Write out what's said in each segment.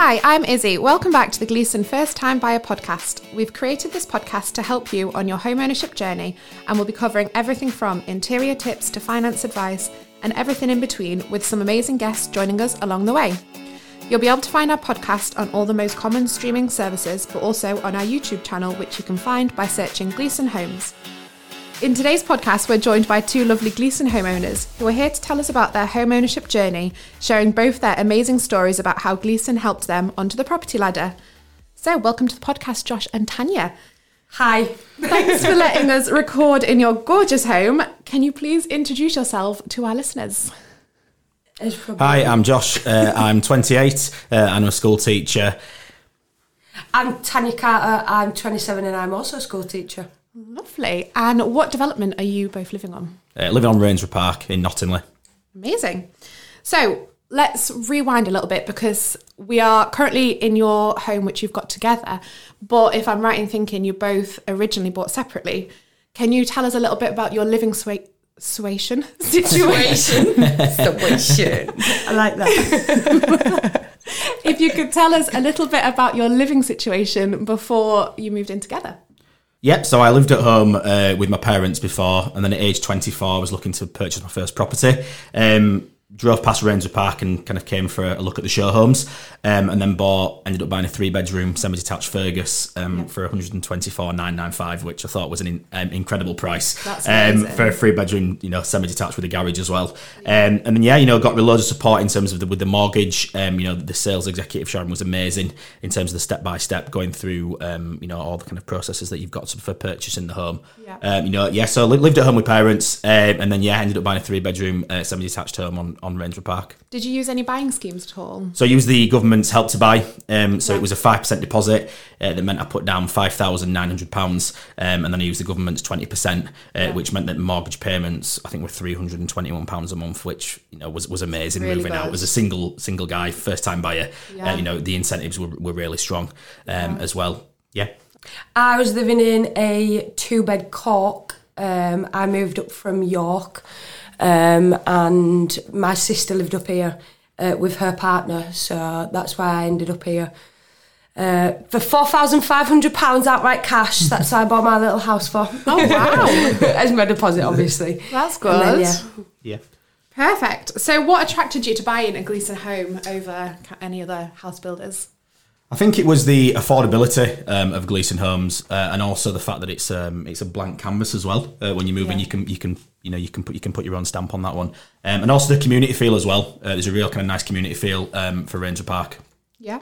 Hi, I'm Izzy. Welcome back to the Gleeson First Time Buyer podcast. We've created this podcast to help you on your home ownership journey, and we'll be covering everything from interior tips to finance advice and everything in between, with some amazing guests joining us along the way. You'll be able to find our podcast on all the most common streaming services, but also on our YouTube channel, which you can find by searching Gleeson Homes. In today's podcast, we're joined by two lovely Gleeson homeowners who are here to tell us about their home ownership journey, sharing both their amazing stories about how Gleeson helped them onto the property ladder. So, welcome to the podcast, Josh and Tania. Hi. Thanks for letting us record in your gorgeous home. Can you please introduce yourself to our listeners? Hi, I'm Josh. Uh, I'm 28 uh, and I'm a school teacher. I'm Tania Carter. I'm 27 and I'm also a school teacher. Lovely. And what development are you both living on? Uh, living on Rainsborough Park in Knottingley. Amazing. So let's rewind a little bit because we are currently in your home, which you've got together. But if I'm right in thinking you both originally bought separately, can you tell us a little bit about your living swa- situation situation? Situation. I like that. if you could tell us a little bit about your living situation before you moved in together. Yep, so I lived at home uh, with my parents before, and then at age 24, I was looking to purchase my first property. Um, drove past Rainsborough Park and kind of came for a look at the show homes, um, and then bought ended up buying a three bedroom semi detached Fergus um, yeah. for one hundred and twenty four nine nine five, which I thought was an in, um, incredible price um, for a three bedroom, you know, semi detached with a garage as well. Yeah. Um, and then yeah, you know, got loads of support in terms of the, with the mortgage. Um, you know, the sales executive Sharon was amazing in terms of the step by step going through, you know, all the kind of processes that you've got to, for purchasing the home. Yeah. you know, yeah, so lived at home with parents, and then yeah, ended up buying a three bedroom uh, semi detached home on on Rainsborough Park. Did you use any buying schemes at all? So I used the government's help to buy. Um, so yeah. it was a five percent deposit uh, that meant I put down five thousand nine hundred pounds, um, and then I used the government's twenty percent, uh, yeah. which meant that mortgage payments I think were three hundred and twenty one pounds a month, which you know was was amazing really moving out as a single single guy, first time buyer. Yeah. Uh, you know the incentives were, were really strong um, as well. Yeah. I was living in a two bed Cork. Um, I moved up from York. Um, and my sister lived up here uh, with her partner, so that's why I ended up here. Uh, for four thousand five hundred pounds outright cash. That's what I bought my little house for. Oh wow! As my deposit, obviously. That's good. Then, yeah. yeah. Perfect. So, what attracted you to buying a Gleeson home over any other house builders? I think it was the affordability um, of Gleeson Homes, uh, and also the fact that it's um, it's a blank canvas as well. Uh, when you move yeah. in, you can you can you know you can put you can put your own stamp on that one, um, and also the community feel as well. Uh, there's a real kind of nice community feel um, for Ranger Park. Yeah.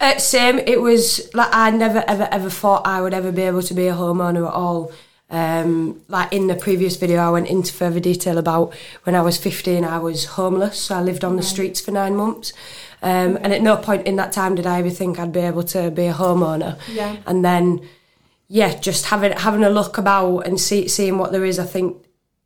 Uh, same. It was like I never ever ever thought I would ever be able to be a homeowner at all. Um, like in the previous video, I went into further detail about when I was 15, I was homeless. So I lived on the streets for nine months. Um, and at no point in that time did I ever think I'd be able to be a homeowner. Yeah. And then, yeah, just having having a look about and see, seeing what there is, I think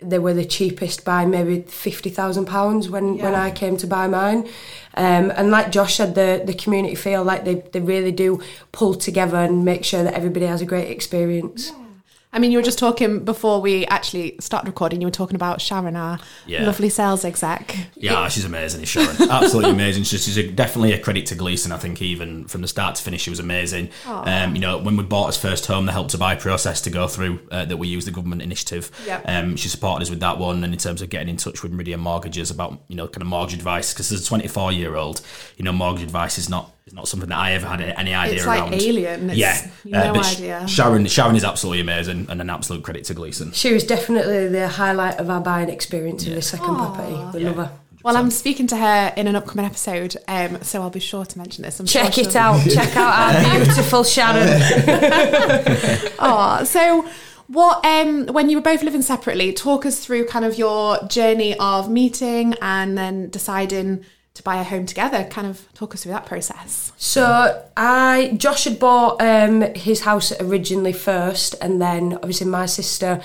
they were the cheapest by maybe fifty thousand pounds when yeah. when I came to buy mine. Um, and like Josh said, the the community feel like they, they really do pull together and make sure that everybody has a great experience. Yeah. I mean, you were just talking before we actually started recording. You were talking about Sharon, our yeah. lovely sales exec. Yeah, she's amazing. Sharon, absolutely amazing. She's, she's a, definitely a credit to Gleeson. I think even from the start to finish, she was amazing. Um, you know, when we bought us first home, the help to buy process to go through uh, that we use the government initiative. Yep. Um, she supported us with that one, and in terms of getting in touch with Meridian Mortgages about you know kind of mortgage advice because as a 24 year old, you know, mortgage advice is not it's not something that I ever had any idea it's around. Like alien. It's yeah, no uh, idea. Sharon, Sharon is absolutely amazing and an absolute credit to Gleeson. She was definitely the highlight of our buying experience yeah. in the second Aww. property. We yeah. love her. Well, I'm speaking to her in an upcoming episode, um, so I'll be sure to mention this. I'm Check sure it out. Check out our beautiful Sharon. oh, so what um, when you were both living separately? Talk us through kind of your journey of meeting and then deciding to buy a home together. Kind of talk us through that process. So I, Josh had bought um, his house originally first, and then obviously my sister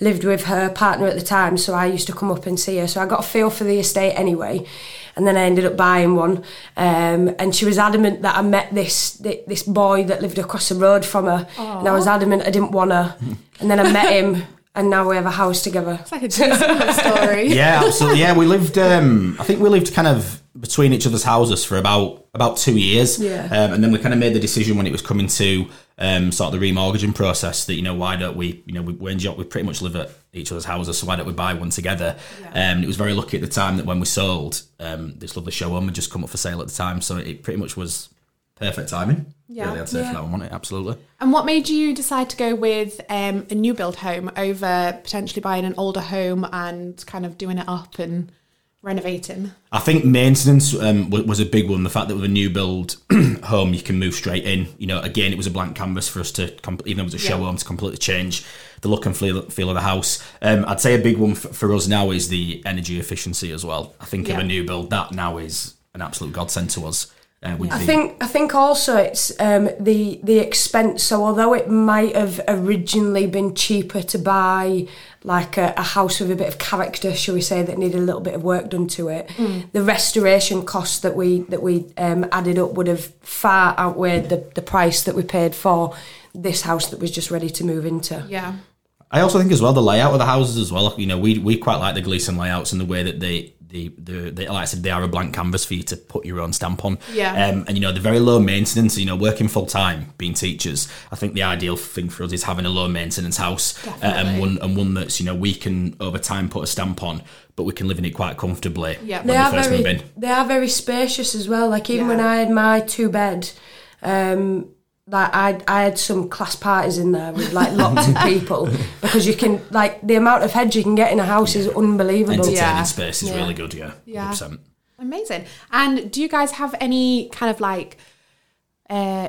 lived with her partner at the time, so I used to come up and see her. So I got a feel for the estate anyway, and then I ended up buying one. Um, and she was adamant that I met this this boy that lived across the road from her, Aww. and I was adamant I didn't want her. and then I met him. and now we have a house together. It's like a story. yeah, absolutely. Yeah, we lived. Um, I think we lived kind of between each other's houses for about about two years. Yeah. Um, and then we kind of made the decision when it was coming to um, sort of the remortgaging process that you know why don't we you know we we, enjoy, we pretty much live at each other's houses so why don't we buy one together? Um, it was very lucky at the time that when we sold um, this lovely show home had just come up for sale at the time, so it pretty much was perfect timing. Yeah. really, I'd say Yeah. for that one, wasn't it? Absolutely. And what made you decide to go with um, a new build home over potentially buying an older home and kind of doing it up and renovating? I think maintenance um, was, was a big one. The fact that with a new build home, you can move straight in. You know, again, it was a blank canvas for us to, com- even though it was a show Yeah. home, to completely change the look and feel, feel of the house. Um, I'd say a big one for, for us now is the energy efficiency as well. I think of a new build, that now is an absolute godsend to us. Uh, with I the- think I think also it's um, the the expense. So although it might have originally been cheaper to buy like a, a house with a bit of character, shall we say, that needed a little bit of work done to it, the restoration costs that we that we um, added up would have far outweighed the, the price that we paid for this house that was just ready to move into. Yeah. I also think as well the layout of the houses as well. You know, we we quite like the Gleeson layouts and the way that they the the they, like I said they are a blank canvas for you to put your own stamp on. Yeah. Um, and you know they're very low maintenance. You know, working full time, being teachers, I think the ideal thing for us is having a low maintenance house uh, and one and one that's you know we can over time put a stamp on, but we can live in it quite comfortably. Yeah. they are very they are very spacious as well. Like even Yeah. when I had my two bed, um, like I I had some class parties in there with like lots of people because you can like the amount of heads you can get in a house is unbelievable. Entertaining Yeah. space is Yeah. really good. Yeah. Yeah. 100%. Amazing. And do you guys have any kind of like, uh,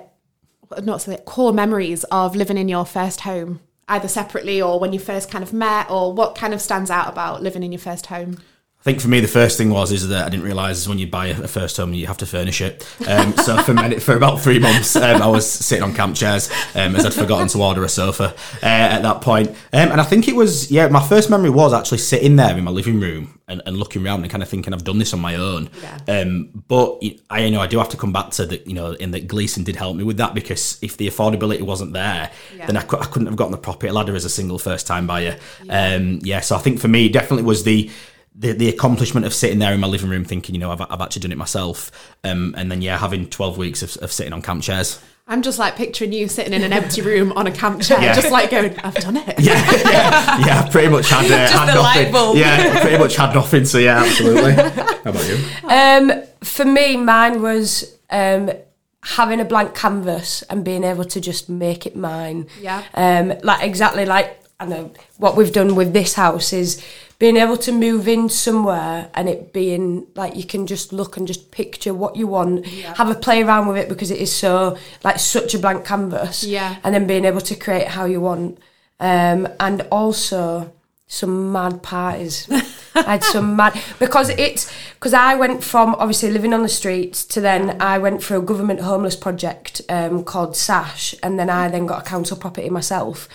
not so core memories of living in your first home, either separately or when you first kind of met, or what kind of stands out about living in your first home? I think for me the first thing was is that I didn't realise when you buy a first home you have to furnish it. Um, so for many, for about three months um, I was sitting on camp chairs um, as I'd forgotten to order a sofa uh, at that point. Um, and I think it was yeah my first memory was actually sitting there in my living room and, and looking around and kind of thinking I've done this on my own. Um, but I you know I do have to come back to that you know in that Gleeson did help me with that because if the affordability wasn't there Yeah. then I, cou- I couldn't have gotten the property ladder as a single first time buyer. Um, yeah, so I think for me, definitely was the, the the accomplishment of sitting there in my living room thinking, you know, I've, I've actually done it myself. Um, and then, yeah, having 12 weeks of, of sitting on camp chairs. I'm just like picturing you sitting in an empty room on a camp chair, Yeah. just like going, I've done it. Yeah, yeah, yeah, pretty much had, uh, Just had the light nothing. bulb. Yeah, pretty much had nothing. So, yeah, absolutely. How about you? Um, for me, mine was um, having a blank canvas and being able to just make it mine. Yeah. Um, like exactly like I know what we've done with this house is being able to move in somewhere and it being like you can just look and just picture what you want, have a play around with it because it is so like such a blank canvas. Yeah. And then being able to create how you want. Um, and also some mad parties. I had some mad because it's because I went from obviously living on the streets to then I went for a government homeless project um, called Sash, and then I then got a council property myself.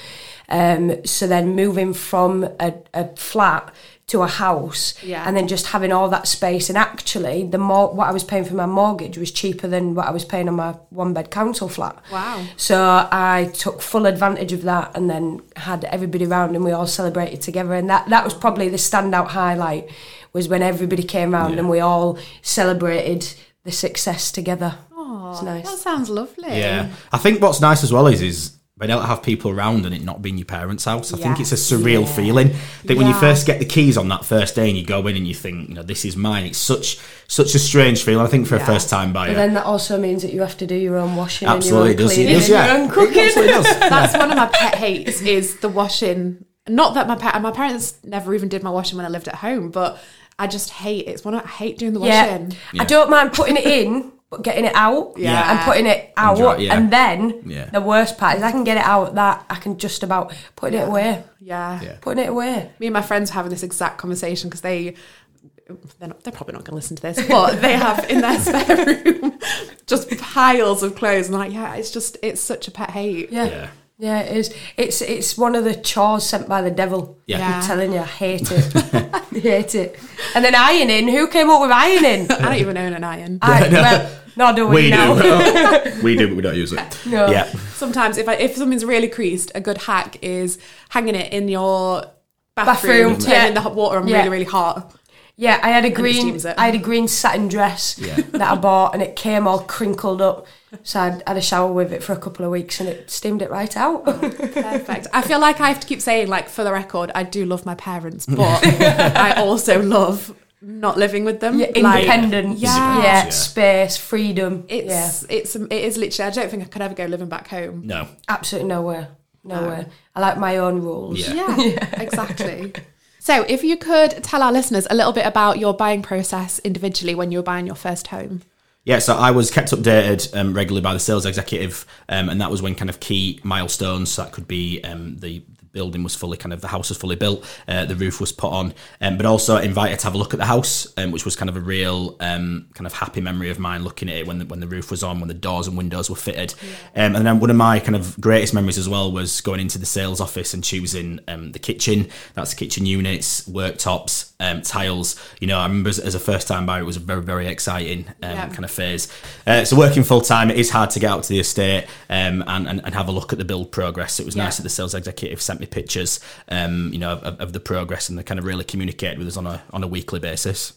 Um, so then moving from a, a flat to a house, Yeah. and then just having all that space, and actually the more what I was paying for my mortgage was cheaper than what I was paying on my one bed council flat. Wow. So I took full advantage of that and then had everybody around and we all celebrated together and that, that was probably the standout highlight was when everybody came round and we all celebrated the success together. Oh, nice. That sounds lovely. Yeah. I think what's nice as well is, is being able to have people around and it not being your parents' house. I think it's a Yes. surreal feeling. I think when you first get the keys on that first day and you go in and you think, you know, this is mine. It's such such a strange feeling. I think for a first time buyer. But then that also means that you have to do your own washing Absolutely, and your own does. It cleaning does, and yeah. your own cooking. It absolutely does. That's one of my pet hates is the washing. Not that my pa- my parents never even did my washing when I lived at home, but I just hate it. It's one of, I hate doing the Yeah. washing. I don't mind putting it in, but getting it out Yeah. and putting it out. dry- yeah. And then Yeah. the worst part is I can get it out that I can just about putting it away. Yeah. Yeah. Putting it away. Me and my friends were having this exact conversation because they. They're, not, they're probably not going to listen to this, but they have in their spare room just piles of clothes. And like, yeah, it's just, it's such a pet hate. Yeah. Yeah. Yeah, it is. It's it's one of the chores sent by the devil. Yeah. Yeah. I'm telling you, I hate it. I hate it. And then ironing. Who came up with ironing? I don't even own an iron. I, well, no, do we, we now? do. we do, but we don't use it. No. Yeah. Sometimes if I, if something's really creased, a good hack is hanging it in your bathroom, Bathroom, turning yeah. the hot water on Yeah. really, really hot. Yeah, I had a green. I had a green satin dress Yeah. that I bought, and it came all crinkled up. So I had a shower with it for a couple of weeks, and it steamed it right out. Oh, perfect. I feel like I have to keep saying, like, for the record, I do love my parents, but I also love not living with them. yeah, Like, independence, yeah. yeah, Yeah. space, freedom. It's yeah, it's it is literally. I don't think I could ever go living back home. No. absolutely nowhere, nowhere. I like my own rules. Yeah. Yeah, exactly. So, if you could tell our listeners a little bit about your buying process individually when you were buying your first home. Yeah, so I was kept updated um, regularly by the sales executive, um, and that was when kind of key milestones. So that could be um, the, the building was fully kind of the house was fully built, uh, the roof was put on, um, but also invited to have a look at the house, um, which was kind of a real um, kind of happy memory of mine looking at it when the, when the roof was on, when the doors and windows were fitted, um, and then one of my kind of greatest memories as well was going into the sales office and choosing um, the kitchen. That's kitchen units, worktops, um, tiles. You know, I remember as, as a first time buyer, it was a very very exciting um, Yeah. kind of phase. Uh, so working full time, it is hard to get out to the estate um, and, and and have a look at the build progress. It was nice that the sales executive sent me pictures, um, you know, of, of the progress and they kind of really communicate with us on a on a weekly basis.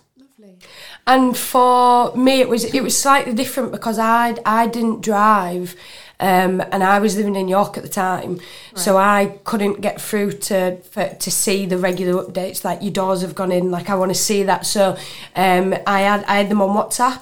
And for me, it was it was slightly different because I I didn't drive, um, and I was living in York at the time, so I couldn't get through to for, to see the regular updates. Like your doors have gone in, like I want to see that. So um, I had I had them on WhatsApp.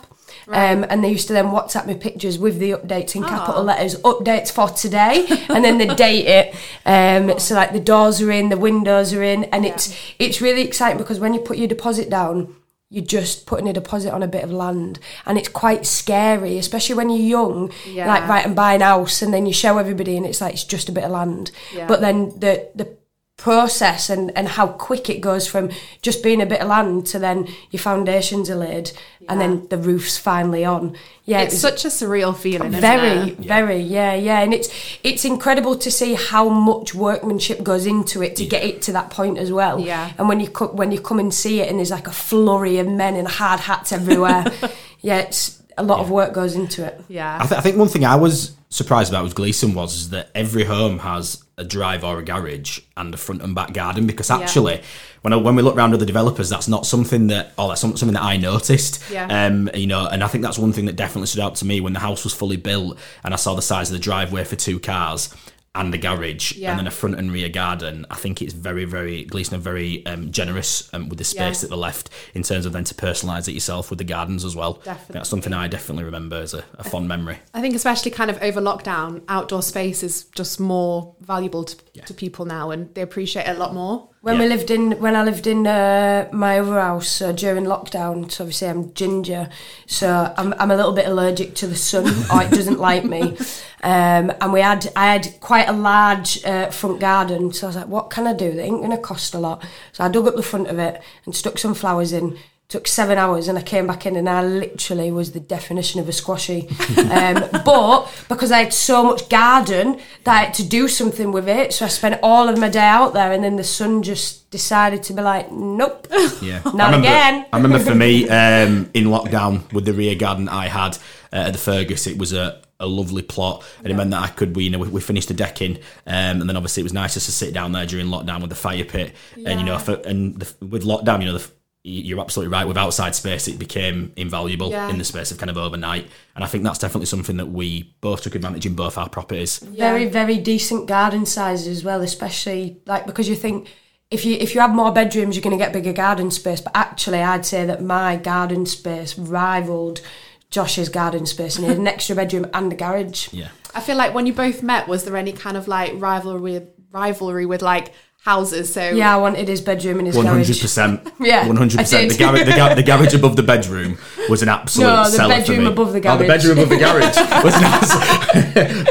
Um, and they used to then WhatsApp me pictures with the updates in capital letters, updates for today, and then they date it. Um, so like the doors are in, the windows are in, and it's it's really exciting because when you put your deposit down, you're just putting a deposit on a bit of land, and it's quite scary, especially when you're young. Yeah. Like right and buy an house, and then you show everybody, and it's like it's just a bit of land. Yeah. But then the the process and, and how quick it goes from just being a bit of land to then your foundations are laid and then the roof's finally on. Yeah, It's was- such a surreal feeling, isn't very it? very yeah yeah and it's it's incredible to see how much workmanship goes into it to get it to that point as well Yeah. and when you co- when you come and see it and there's like a flurry of men in hard hats everywhere yeah it's a lot of work goes into it Yeah. I, th- I think one thing I was surprised about with Gleeson was is that every home has a drive or a garage and a front and back garden because actually when I, when we look around other developers that's not something that oh that's something that I noticed. Yeah. um you know and I think that's one thing that definitely stood out to me when the house was fully built and I saw the size of the driveway for two cars and the garage Yeah. and then a front and rear garden I think it's very very Gleeson are very um, generous um, with the space Yeah. that they left in terms of then to personalise it yourself with the gardens as well Definitely. that's something I definitely remember as a, a fond memory I think especially kind of over lockdown, outdoor space is just more valuable to, to people now and they appreciate it a lot more. When we lived in when I lived in uh, my other house so during lockdown so obviously I'm ginger so I'm, I'm a little bit allergic to the sun. Or it doesn't like me. Um, and we had I had quite a large uh, front garden so I was like what can I do? That ain't gonna cost a lot. So I dug up the front of it and stuck some flowers in took seven hours and I came back in and I literally was the definition of a squashy um, but because I had so much garden that I had to do something with it so I spent all of my day out there and then the sun just decided to be like nope Yeah, Not I remember, again. I remember for me um, in lockdown with the rear garden I had uh, at the Fergus, it was a, a lovely plot, and it meant that I could we you know we, we finished the decking, um, and then obviously it was nice just to sit down there during lockdown with the fire pit, and you know for, and the, with lockdown, you know the. You're absolutely right. With outside space, it became invaluable Yeah. in the space of kind of overnight, and I think that's definitely something that we both took advantage in both our properties. very very decent garden sizes as well especially like because you think if you if you have more bedrooms you're going to get bigger garden space but actually I'd say that my garden space rivaled Josh's garden space and he had an extra bedroom and a garage Yeah, I feel like when you both met, was there any kind of like rivalry rivalry with like houses? So yeah I wanted his bedroom and his one hundred garage percent. Yeah, one hundred percent. The garage, the, gar- the garage above the bedroom was an absolute No, the seller for bedroom me. above the Oh, the bedroom above the garage was an abs-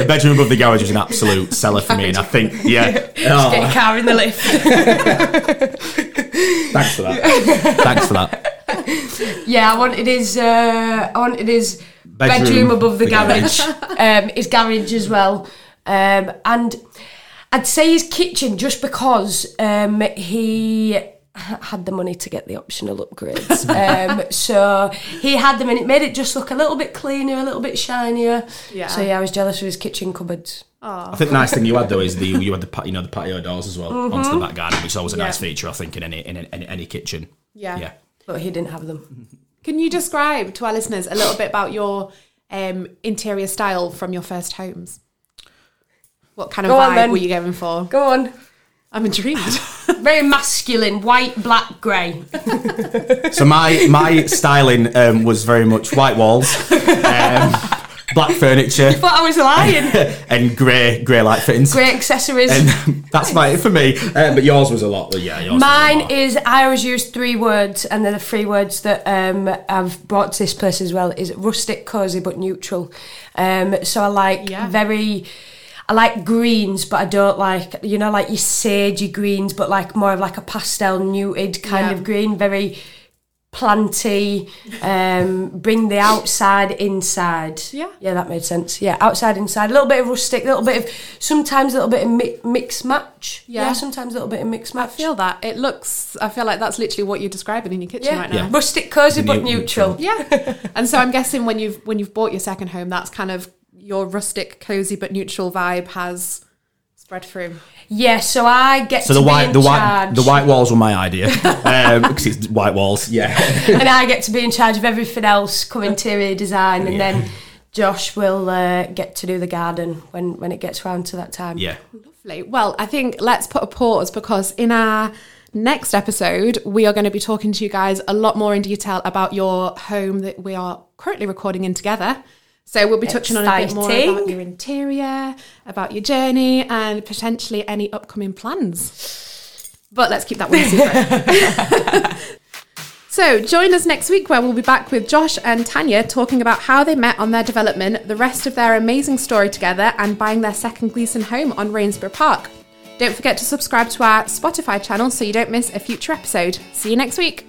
the bedroom above the garage was an absolute seller for me, and I think yeah. get Oh, a car in the lift thanks for that. thanks for that. yeah I wanted his uh, I wanted his bedroom, Bedroom, above the, the garage, um, his garage as well, um, and I'd say his kitchen just because um, he had the money to get the optional upgrades. um, so he had them, and it made it just look a little bit cleaner, a little bit shinier. Yeah. So yeah, I was jealous of his kitchen cupboards. I think the nice thing you had though is the you had the you know the patio doors as well Mm-hmm. onto the back garden, which is always a nice feature I think in any in any, any kitchen. Yeah. Yeah. but he didn't have them. Can you describe to our listeners a little bit about your um, interior style from your first homes? What kind of Go on, vibe then. were you going for? Go on. I'm intrigued. Very masculine, white, black, grey. So my my styling um, was very much white walls, um, black furniture, But I was lying. and grey grey light fittings. Grey accessories. And that's my for me. Uh, but yours was a lot. Yeah, yours was a Mine lot. is I always use three words, and they're the three words that um, I've brought to this place as well. Is rustic, cosy, but neutral. Um, so I like Yeah. very. I like greens, but I don't like you know like your sagey greens, but like more of like a pastel muted kind Yeah. of green, very planty. Um, bring the outside inside. Yeah. yeah, that made sense. Yeah, outside inside, a little bit of rustic, a little bit of sometimes a little bit of mi- mix match. Yeah. yeah, sometimes a little bit of mix match. I feel that. It looks, I feel like that's literally what you're describing in your kitchen Yeah. right now. Yeah. Rustic, cosy, but Neu- neutral. Yeah. and so I'm guessing when you've when you've bought your second home, that's kind of your rustic, cozy but neutral vibe has spread through. Yeah, so I get So to the be white in the white charge, the white walls were my idea um, because it's white walls. Yeah. and I get to be in charge of everything else, come interior design, and Yeah. then Josh will uh, get to do the garden when when it gets round to that time. Yeah. Lovely. Well, I think let's put a pause because in our next episode, we are going to be talking to you guys a lot more in detail about your home that we are currently recording in together. So we'll be touching on a bit more about your interior, about your journey, and potentially any upcoming plans. But let's keep that one secret. So join us next week where we'll be back with Josh and Tania talking about how they met on their development, the rest of their amazing story together, and buying their second Gleeson home on Rainsborough Park. Don't forget to subscribe to our Spotify channel so you don't miss a future episode. See you next week.